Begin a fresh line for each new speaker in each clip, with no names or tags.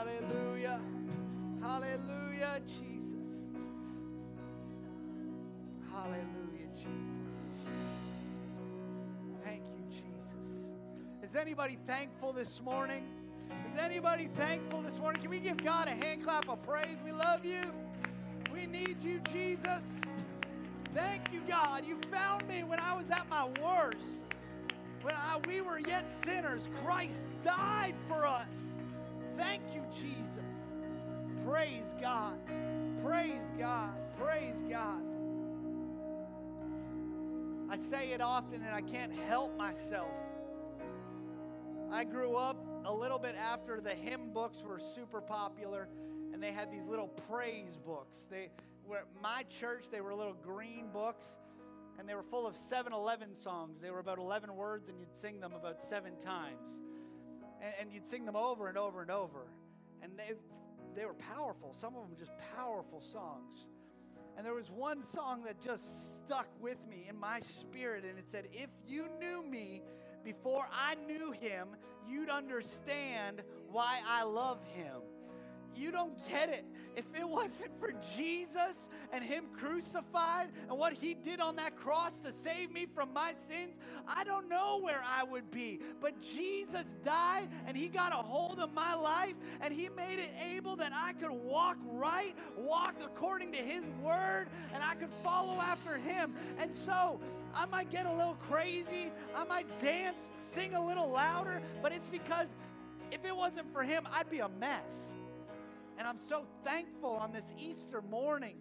Hallelujah. Hallelujah, Jesus. Hallelujah, Jesus. Thank you, Jesus. Is anybody thankful this morning? Is anybody thankful this morning? Can we give God a hand clap of praise? We love you. We need you, Jesus. Thank you, God. You found me when I was at my worst. When I, we were yet sinners, Christ died for us. Thank you, Jesus. Praise God. Praise God. Praise God. I say it often and I can't help myself. I grew up a little bit after the hymn books were super popular and they had these little praise books. They were my church, they were little green books and they were full of 7-Eleven songs. They were about 11 words and you'd sing them about 7 times. And, and you'd sing them over and over and over. And they they were powerful. Some of them just powerful songs. And there was one song that just stuck with me in my spirit, and it said, If you knew me before I knew him, you'd understand why I love him. You don't get it. If it wasn't for Jesus and Him crucified and what He did on that cross to save me from my sins, I don't know where I would be. But Jesus died and He got a hold of my life and He made it able that I could walk right, walk according to His word, and I could follow after Him. And so I might get a little crazy, I might dance, sing a little louder, but it's because if it wasn't for Him, I'd be a mess. And I'm so thankful on this Easter morning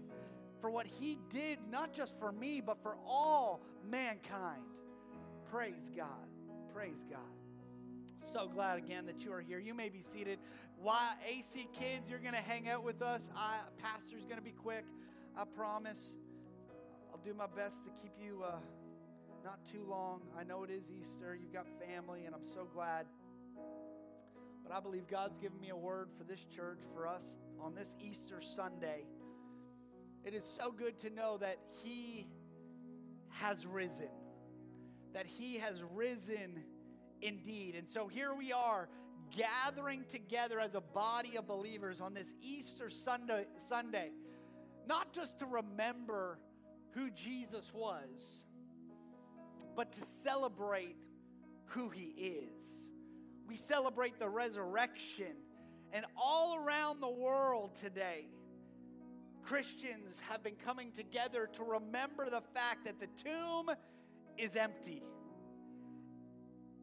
for what He did, not just for me, but for all mankind. Praise God. Praise God. So glad again that you are here. You may be seated. Why AC kids, you're going to hang out with us. I, pastor's going to be quick. I promise. I'll do my best to keep you uh, not too long. I know it is Easter. You've got family, and I'm so glad but I believe God's given me a word for this church, for us on this Easter Sunday. It is so good to know that He has risen, that He has risen indeed. And so here we are gathering together as a body of believers on this Easter Sunday, Sunday not just to remember who Jesus was, but to celebrate who He is we celebrate the resurrection. And all around the world today, Christians have been coming together to remember the fact that the tomb is empty.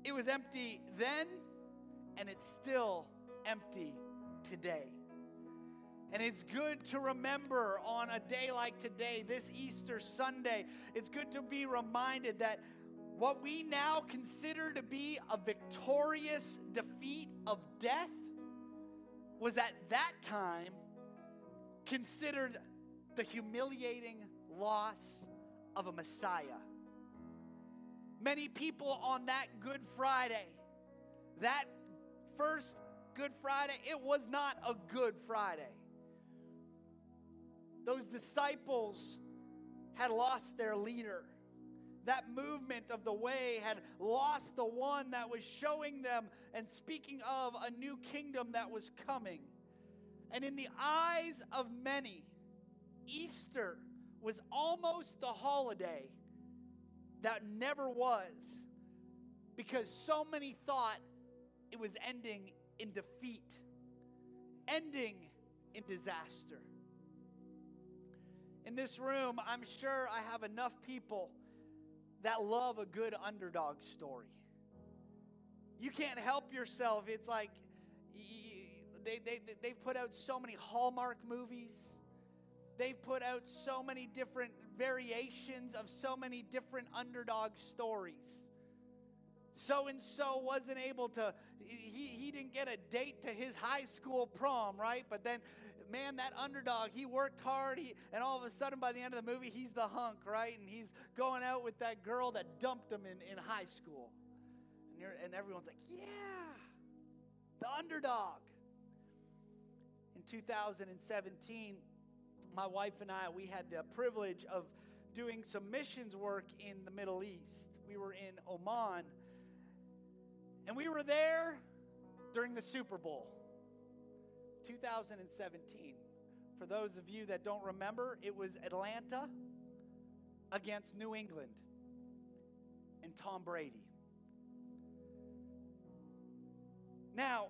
It was empty then, and it's still empty today. And it's good to remember on a day like today, this Easter Sunday, it's good to be reminded that what we now consider to be a victorious defeat of death was at that time considered the humiliating loss of a Messiah. Many people on that Good Friday, that first Good Friday, it was not a Good Friday. Those disciples had lost their leader that movement of the way had lost the one that was showing them and speaking of a new kingdom that was coming. And in the eyes of many, Easter was almost the holiday that never was because so many thought it was ending in defeat, ending in disaster. In this room, I'm sure I have enough people that love a good underdog story. You can't help yourself. It's like they, they, they've put out so many Hallmark movies. They've put out so many different variations of so many different underdog stories. So and so wasn't able to, he, he didn't get a date to his high school prom, right? But then man, that underdog, he worked hard, he, and all of a sudden by the end of the movie, he's the hunk, right? And he's going out with that girl that dumped him in, in high school. And, and everyone's like, yeah, the underdog. In 2017, my wife and I, we had the privilege of doing some missions work in the Middle East. We were in Oman, and we were there during the Super Bowl. 2017. For those of you that don't remember, it was Atlanta against New England and Tom Brady. Now,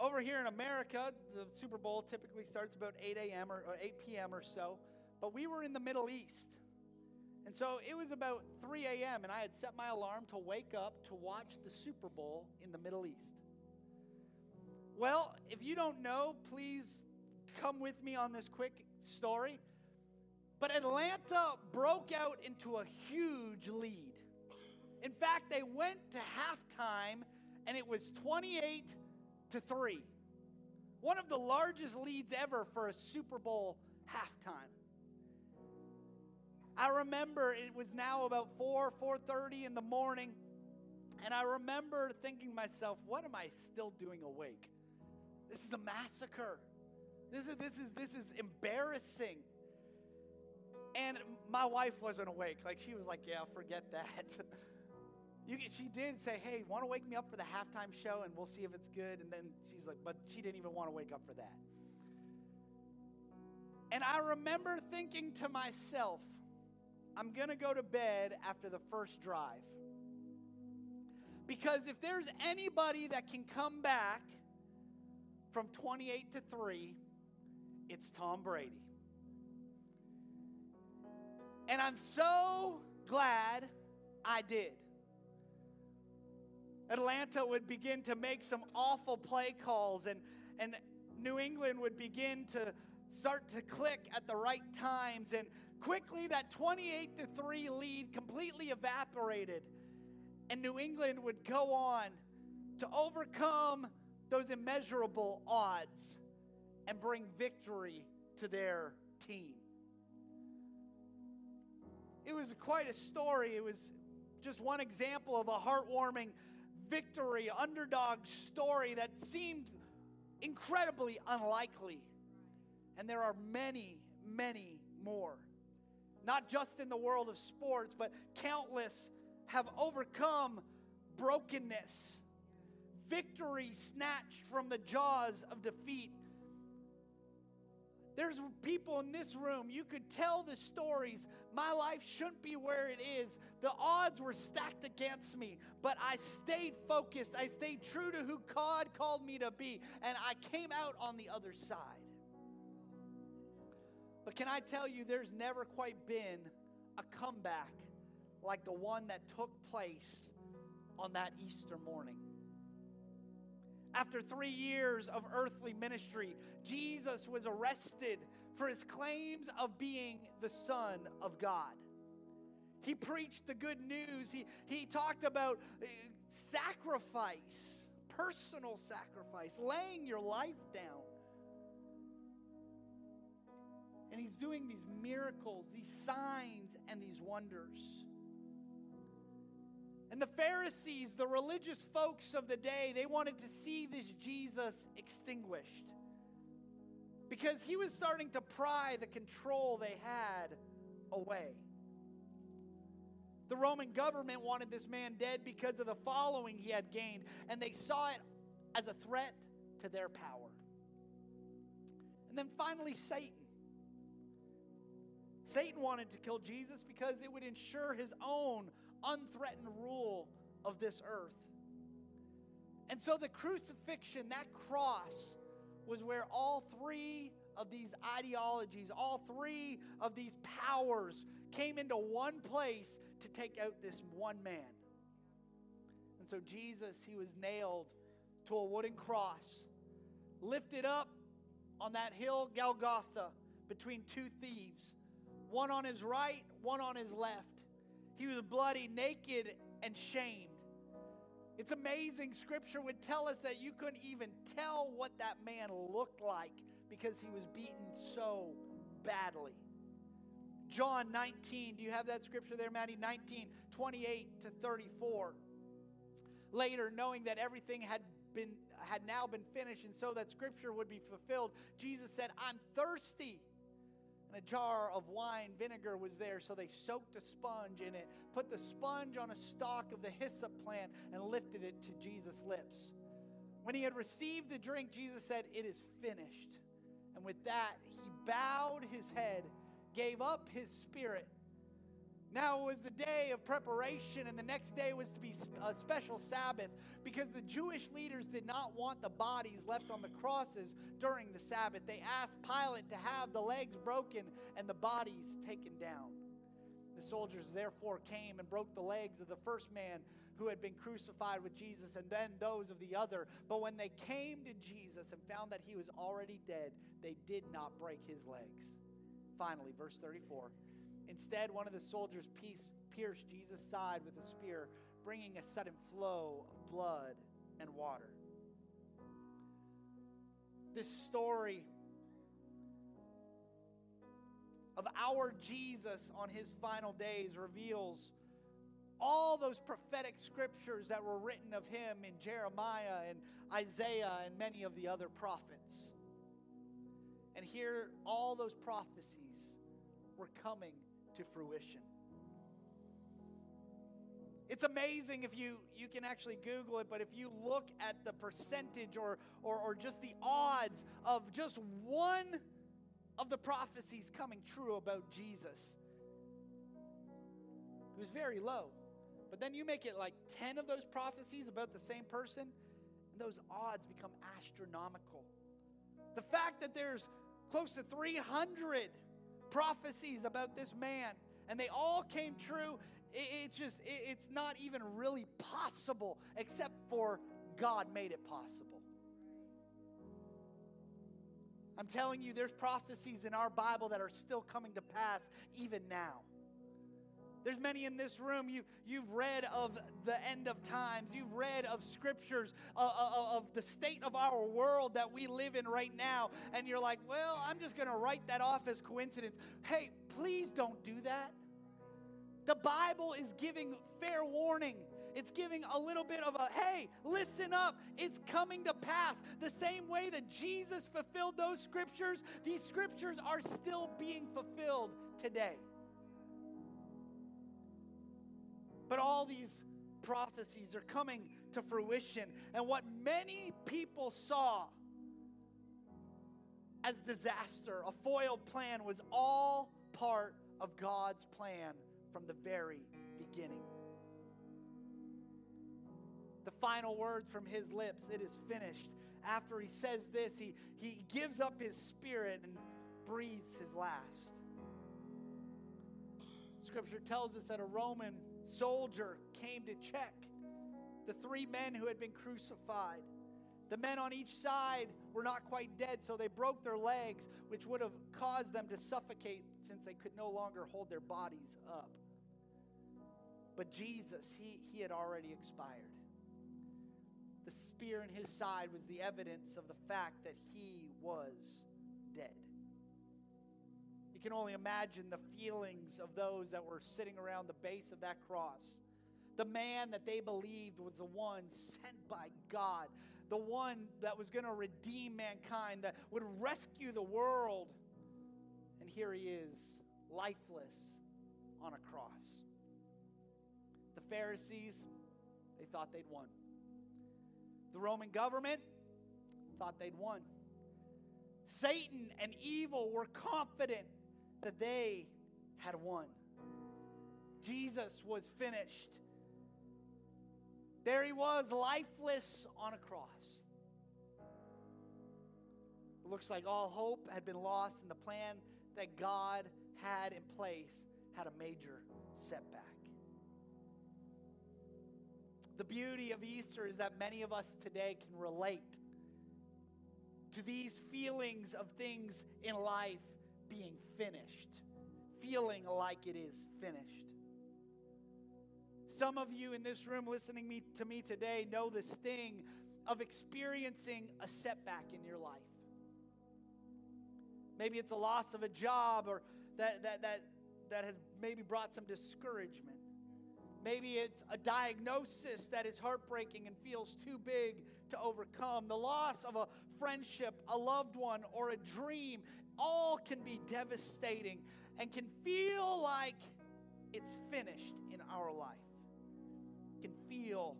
over here in America, the Super Bowl typically starts about 8 a.m. Or, or 8 p.m. or so, but we were in the Middle East. And so it was about 3 a.m., and I had set my alarm to wake up to watch the Super Bowl in the Middle East. Well, if you don't know, please come with me on this quick story. But Atlanta broke out into a huge lead. In fact, they went to halftime and it was 28 to 3. One of the largest leads ever for a Super Bowl halftime. I remember it was now about 4 4:30 in the morning and I remember thinking myself, what am I still doing awake? This is a massacre. This is this is this is embarrassing. And my wife wasn't awake. Like she was like, "Yeah, forget that." you, she did say, "Hey, want to wake me up for the halftime show, and we'll see if it's good." And then she's like, "But she didn't even want to wake up for that." And I remember thinking to myself, "I'm gonna go to bed after the first drive." Because if there's anybody that can come back from 28 to 3, it's Tom Brady. And I'm so glad I did. Atlanta would begin to make some awful play calls, and, and New England would begin to start to click at the right times. And quickly, that 28 to 3 lead completely evaporated. And New England would go on to overcome those immeasurable odds and bring victory to their team. It was quite a story. It was just one example of a heartwarming victory, underdog story that seemed incredibly unlikely. And there are many, many more. Not just in the world of sports, but countless have overcome brokenness, victory snatched from the jaws of defeat. There's people in this room, you could tell the stories. My life shouldn't be where it is. The odds were stacked against me, but I stayed focused. I stayed true to who God called me to be, and I came out on the other side. But can I tell you, there's never quite been a comeback like the one that took place on that Easter morning. After three years of earthly ministry, Jesus was arrested for his claims of being the Son of God. He preached the good news. He, he talked about uh, sacrifice, personal sacrifice, laying your life down. And he's doing these miracles, these signs, and these wonders. And the Pharisees, the religious folks of the day, they wanted to see this Jesus extinguished because he was starting to pry the control they had away. The Roman government wanted this man dead because of the following he had gained, and they saw it as a threat to their power. And then finally, Satan. Satan wanted to kill Jesus because it would ensure his own unthreatened rule of this earth. And so the crucifixion, that cross, was where all three of these ideologies, all three of these powers came into one place to take out this one man. And so Jesus, he was nailed to a wooden cross, lifted up on that hill, Golgotha, between two thieves, one on his right, one on his left. He was bloody, naked, and shamed. It's amazing. Scripture would tell us that you couldn't even tell what that man looked like because he was beaten so badly. John 19, do you have that scripture there, Maddie? 19, 28 to 34. Later, knowing that everything had been had now been finished, and so that scripture would be fulfilled, Jesus said, I'm thirsty and a jar of wine vinegar was there. So they soaked a sponge in it, put the sponge on a stalk of the hyssop plant, and lifted it to Jesus' lips. When he had received the drink, Jesus said, It is finished. And with that, he bowed his head, gave up his spirit. Now it was the day of preparation, and the next day was to be a special Sabbath because the Jewish leaders did not want the bodies left on the crosses during the Sabbath. They asked Pilate to have the legs broken and the bodies taken down. The soldiers therefore came and broke the legs of the first man who had been crucified with Jesus and then those of the other. But when they came to Jesus and found that he was already dead, they did not break his legs. Finally, verse 34. Instead, one of the soldiers pierced Jesus' side with a spear, bringing a sudden flow of blood and water. This story of our Jesus on his final days reveals all those prophetic scriptures that were written of him in Jeremiah and Isaiah and many of the other prophets. And here, all those prophecies were coming to fruition. It's amazing if you, you can actually Google it, but if you look at the percentage or, or, or just the odds of just one of the prophecies coming true about Jesus, it was very low. But then you make it like 10 of those prophecies about the same person, and those odds become astronomical. The fact that there's close to 300 prophecies about this man, and they all came true. it's just, it's not even really possible except for God made it possible. I'm telling you, there's prophecies in our Bible that are still coming to pass even now. There's many in this room, you, you've read of the end of times. You've read of scriptures uh, uh, uh, of the state of our world that we live in right now. And you're like, well, I'm just going to write that off as coincidence. Hey, please don't do that. The Bible is giving fair warning. It's giving a little bit of a, hey, listen up. It's coming to pass. The same way that Jesus fulfilled those scriptures, these scriptures are still being fulfilled today. But all these prophecies are coming to fruition. And what many people saw as disaster, a foiled plan, was all part of God's plan from the very beginning. The final words from his lips, it is finished. After he says this, he, he gives up his spirit and breathes his last. Scripture tells us that a Roman soldier came to check the three men who had been crucified. The men on each side were not quite dead, so they broke their legs, which would have caused them to suffocate since they could no longer hold their bodies up. But Jesus, he, he had already expired. The spear in his side was the evidence of the fact that he was. You can only imagine the feelings of those that were sitting around the base of that cross. The man that they believed was the one sent by God, the one that was going to redeem mankind, that would rescue the world. And here he is, lifeless on a cross. The Pharisees, they thought they'd won. The Roman government thought they'd won. Satan and evil were confident that they had won. Jesus was finished. There he was, lifeless on a cross. It looks like all hope had been lost, and the plan that God had in place had a major setback. The beauty of Easter is that many of us today can relate to these feelings of things in life being finished, feeling like it is finished. Some of you in this room listening me, to me today know the sting of experiencing a setback in your life. Maybe it's a loss of a job or that, that, that, that has maybe brought some discouragement. Maybe it's a diagnosis that is heartbreaking and feels too big to overcome. The loss of a friendship, a loved one, or a dream all can be devastating and can feel like it's finished in our life. Can feel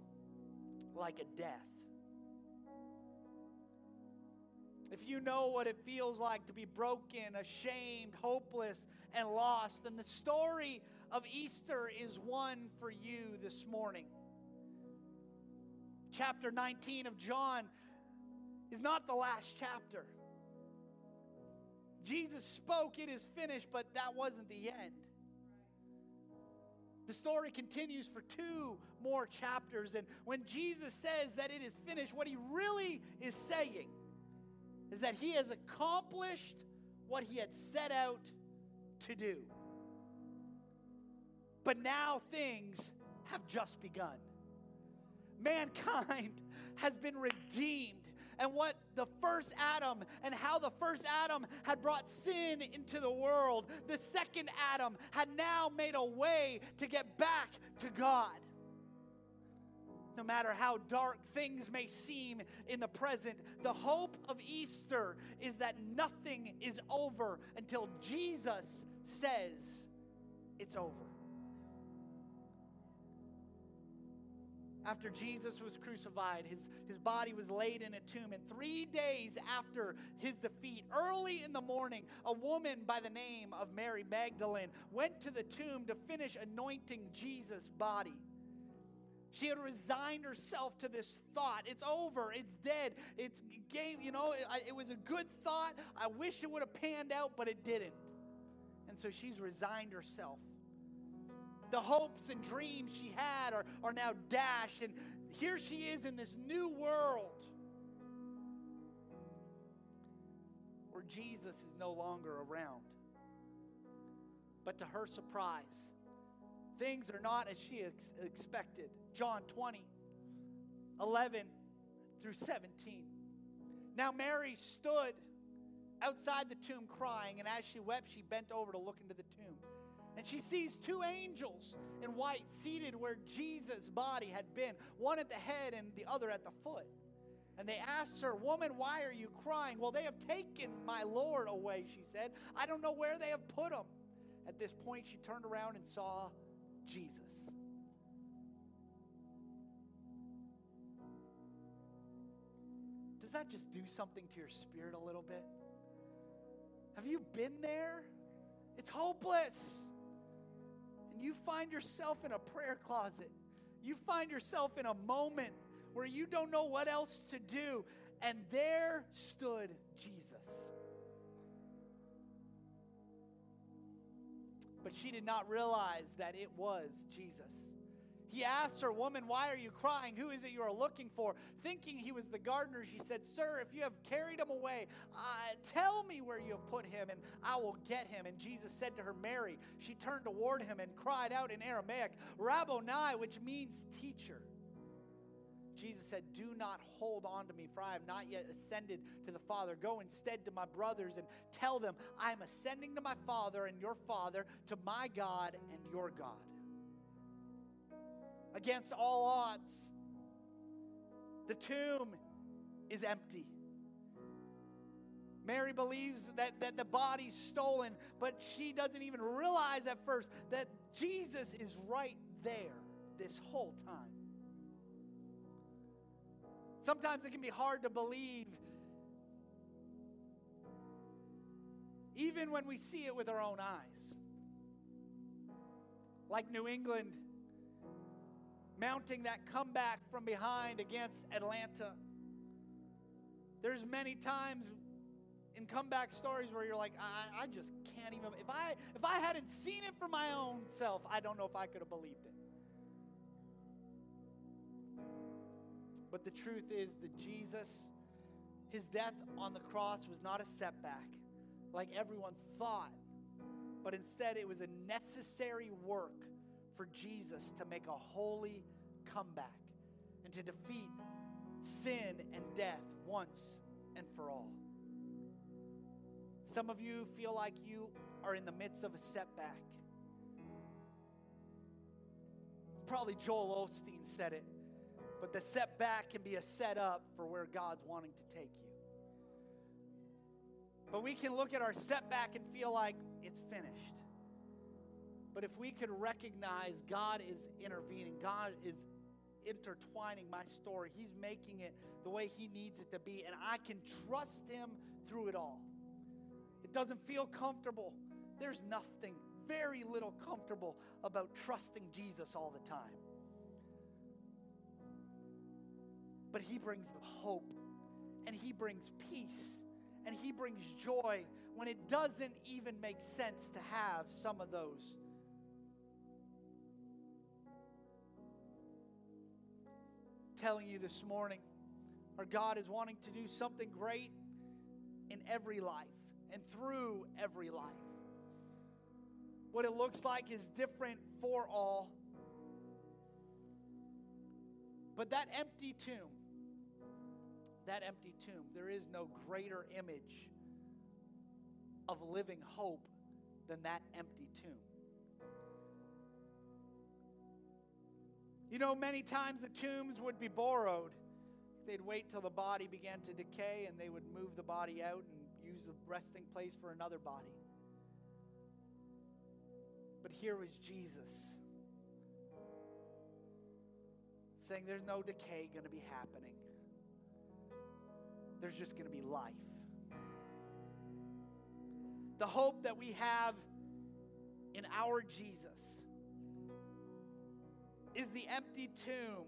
like a death. if you know what it feels like to be broken, ashamed, hopeless, and lost, then the story of Easter is one for you this morning. Chapter 19 of John is not the last chapter. Jesus spoke, it is finished, but that wasn't the end. The story continues for two more chapters. And when Jesus says that it is finished, what he really is saying is that he has accomplished what he had set out to do. But now things have just begun. Mankind has been redeemed and what the first Adam and how the first Adam had brought sin into the world, the second Adam had now made a way to get back to God. No matter how dark things may seem in the present, the hope of Easter is that nothing is over until Jesus says it's over. After Jesus was crucified, his, his body was laid in a tomb. And three days after his defeat, early in the morning, a woman by the name of Mary Magdalene went to the tomb to finish anointing Jesus' body. She had resigned herself to this thought. It's over. It's dead. It's game. You know, it, it was a good thought. I wish it would have panned out, but it didn't. And so she's resigned herself the hopes and dreams she had are, are now dashed. And here she is in this new world where Jesus is no longer around. But to her surprise, things are not as she ex- expected. John 20, 11 through 17. Now Mary stood outside the tomb crying, and as she wept, she bent over to look into the tomb. And she sees two angels in white seated where Jesus' body had been, one at the head and the other at the foot. And they asked her, Woman, why are you crying? Well, they have taken my Lord away, she said. I don't know where they have put him. At this point, she turned around and saw Jesus. Does that just do something to your spirit a little bit? Have you been there? Find yourself in a prayer closet, you find yourself in a moment where you don't know what else to do, and there stood Jesus. But she did not realize that it was Jesus. He asked her, Woman, why are you crying? Who is it you are looking for? Thinking he was the gardener, she said, Sir, if you have carried him away, uh, tell me where you have put him, and I will get him. And Jesus said to her, Mary. She turned toward him and cried out in Aramaic, Rabboni, which means teacher. Jesus said, Do not hold on to me, for I have not yet ascended to the Father. Go instead to my brothers and tell them, I am ascending to my Father and your Father, to my God and your God against all odds. The tomb is empty. Mary believes that, that the body's stolen, but she doesn't even realize at first that Jesus is right there this whole time. Sometimes it can be hard to believe, even when we see it with our own eyes. Like New England mounting that comeback from behind against Atlanta. There's many times in comeback stories where you're like, I, I just can't even. If I if I hadn't seen it for my own self, I don't know if I could have believed it. But the truth is that Jesus, his death on the cross was not a setback like everyone thought, but instead it was a necessary work for Jesus to make a holy comeback and to defeat sin and death once and for all. Some of you feel like you are in the midst of a setback. Probably Joel Osteen said it, but the setback can be a setup for where God's wanting to take you. But we can look at our setback and feel like it's finished. But if we could recognize God is intervening, God is intertwining my story. He's making it the way He needs it to be, and I can trust Him through it all. It doesn't feel comfortable. There's nothing, very little comfortable about trusting Jesus all the time. But He brings hope, and He brings peace, and He brings joy when it doesn't even make sense to have some of those. Telling you this morning, our God is wanting to do something great in every life and through every life. What it looks like is different for all. But that empty tomb, that empty tomb, there is no greater image of living hope than that empty tomb. You know, many times the tombs would be borrowed. They'd wait till the body began to decay and they would move the body out and use the resting place for another body. But here was Jesus saying there's no decay going to be happening, there's just going to be life. The hope that we have in our Jesus is the empty tomb.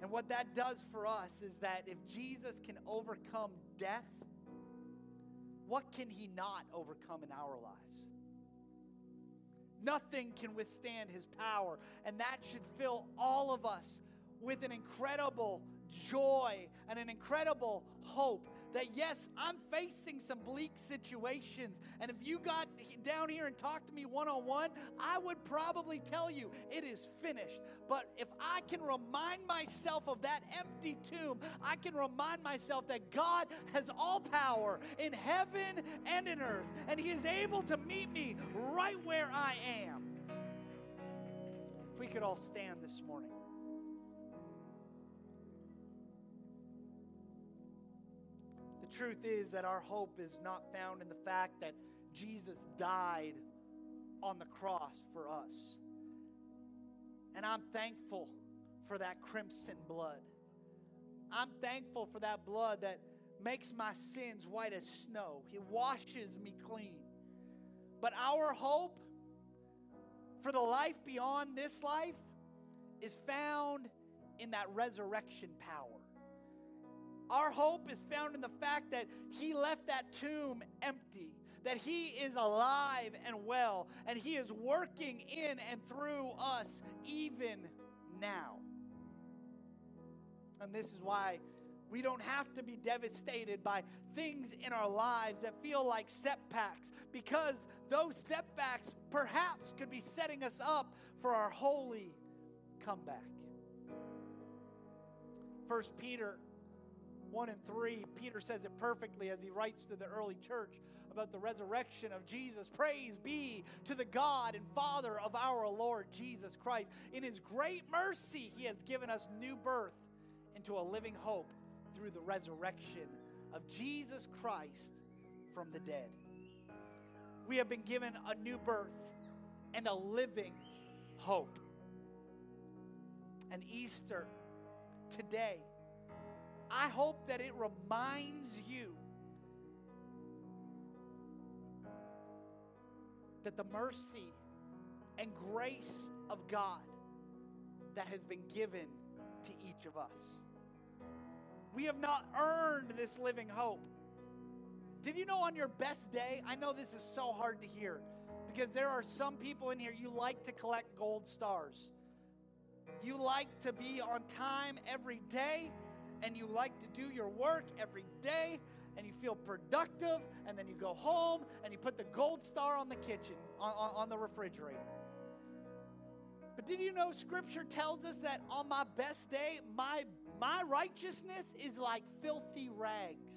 And what that does for us is that if Jesus can overcome death, what can he not overcome in our lives? Nothing can withstand his power. And that should fill all of us with an incredible joy and an incredible hope that yes, I'm facing some bleak situations. And if you got down here and talked to me one on one, I would probably tell you it is finished. But if I can remind myself of that empty tomb, I can remind myself that God has all power in heaven and in earth, and He is able to meet me right where I am. If we could all stand this morning. Truth is that our hope is not found in the fact that Jesus died on the cross for us. And I'm thankful for that crimson blood. I'm thankful for that blood that makes my sins white as snow. He washes me clean. But our hope for the life beyond this life is found in that resurrection power. Our hope is found in the fact that He left that tomb empty, that He is alive and well, and He is working in and through us even now. And this is why we don't have to be devastated by things in our lives that feel like setbacks, because those setbacks perhaps could be setting us up for our holy comeback. First Peter 1 and 3, Peter says it perfectly as he writes to the early church about the resurrection of Jesus. Praise be to the God and Father of our Lord Jesus Christ. In his great mercy, he has given us new birth into a living hope through the resurrection of Jesus Christ from the dead. We have been given a new birth and a living hope. And Easter today I hope that it reminds you that the mercy and grace of God that has been given to each of us. We have not earned this living hope. Did you know on your best day? I know this is so hard to hear because there are some people in here you like to collect gold stars. You like to be on time every day and you like to do your work every day and you feel productive and then you go home and you put the gold star on the kitchen on, on, on, the refrigerator. But did you know scripture tells us that on my best day my my righteousness is like filthy rags?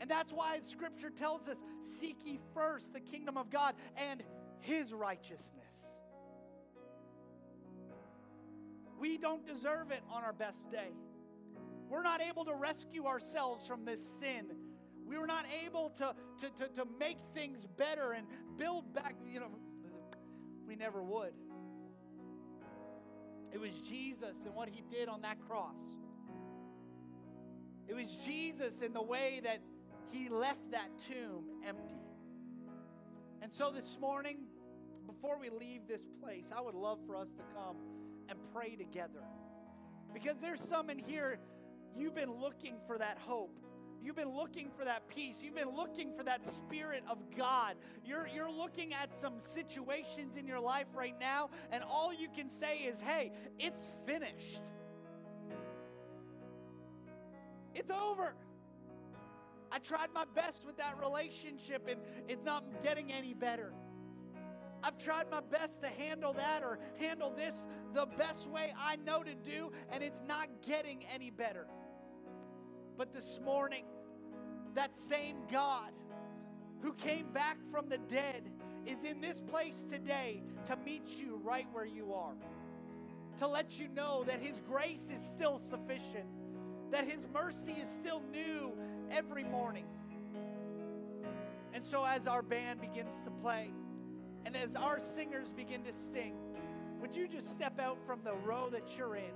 And that's why scripture tells us seek ye first the kingdom of god and his righteousness We don't deserve it on our best day. We're not able to rescue ourselves from this sin. We were not able to, to, to, to make things better and build back, you know, we never would. It was Jesus and what he did on that cross. It was Jesus in the way that he left that tomb empty. And so this morning, before we leave this place, I would love for us to come and pray together. Because there's some in here, you've been looking for that hope. You've been looking for that peace. You've been looking for that Spirit of God. You're, you're looking at some situations in your life right now, and all you can say is, hey, it's finished. It's over. I tried my best with that relationship, and it's not getting any better. I've tried my best to handle that or handle this the best way I know to do, and it's not getting any better. But this morning, that same God who came back from the dead is in this place today to meet you right where you are. To let you know that His grace is still sufficient, that His mercy is still new every morning. And so, as our band begins to play, and as our singers begin to sing, would you just step out from the row that you're in?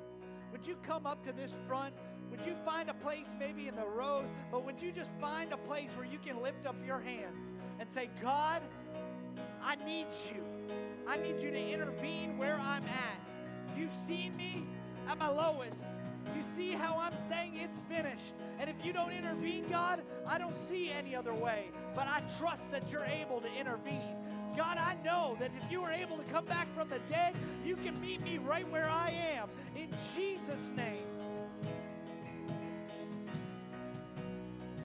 Would you come up to this front? Would you find a place maybe in the rows, but would you just find a place where you can lift up your hands and say, God, I need you. I need you to intervene where I'm at. You've seen me at my lowest. You see how I'm saying it's finished. And if you don't intervene, God, I don't see any other way. But I trust that you're able to intervene. God, I know that if you are able to come back from the dead, you can meet me right where I am. In Jesus' name.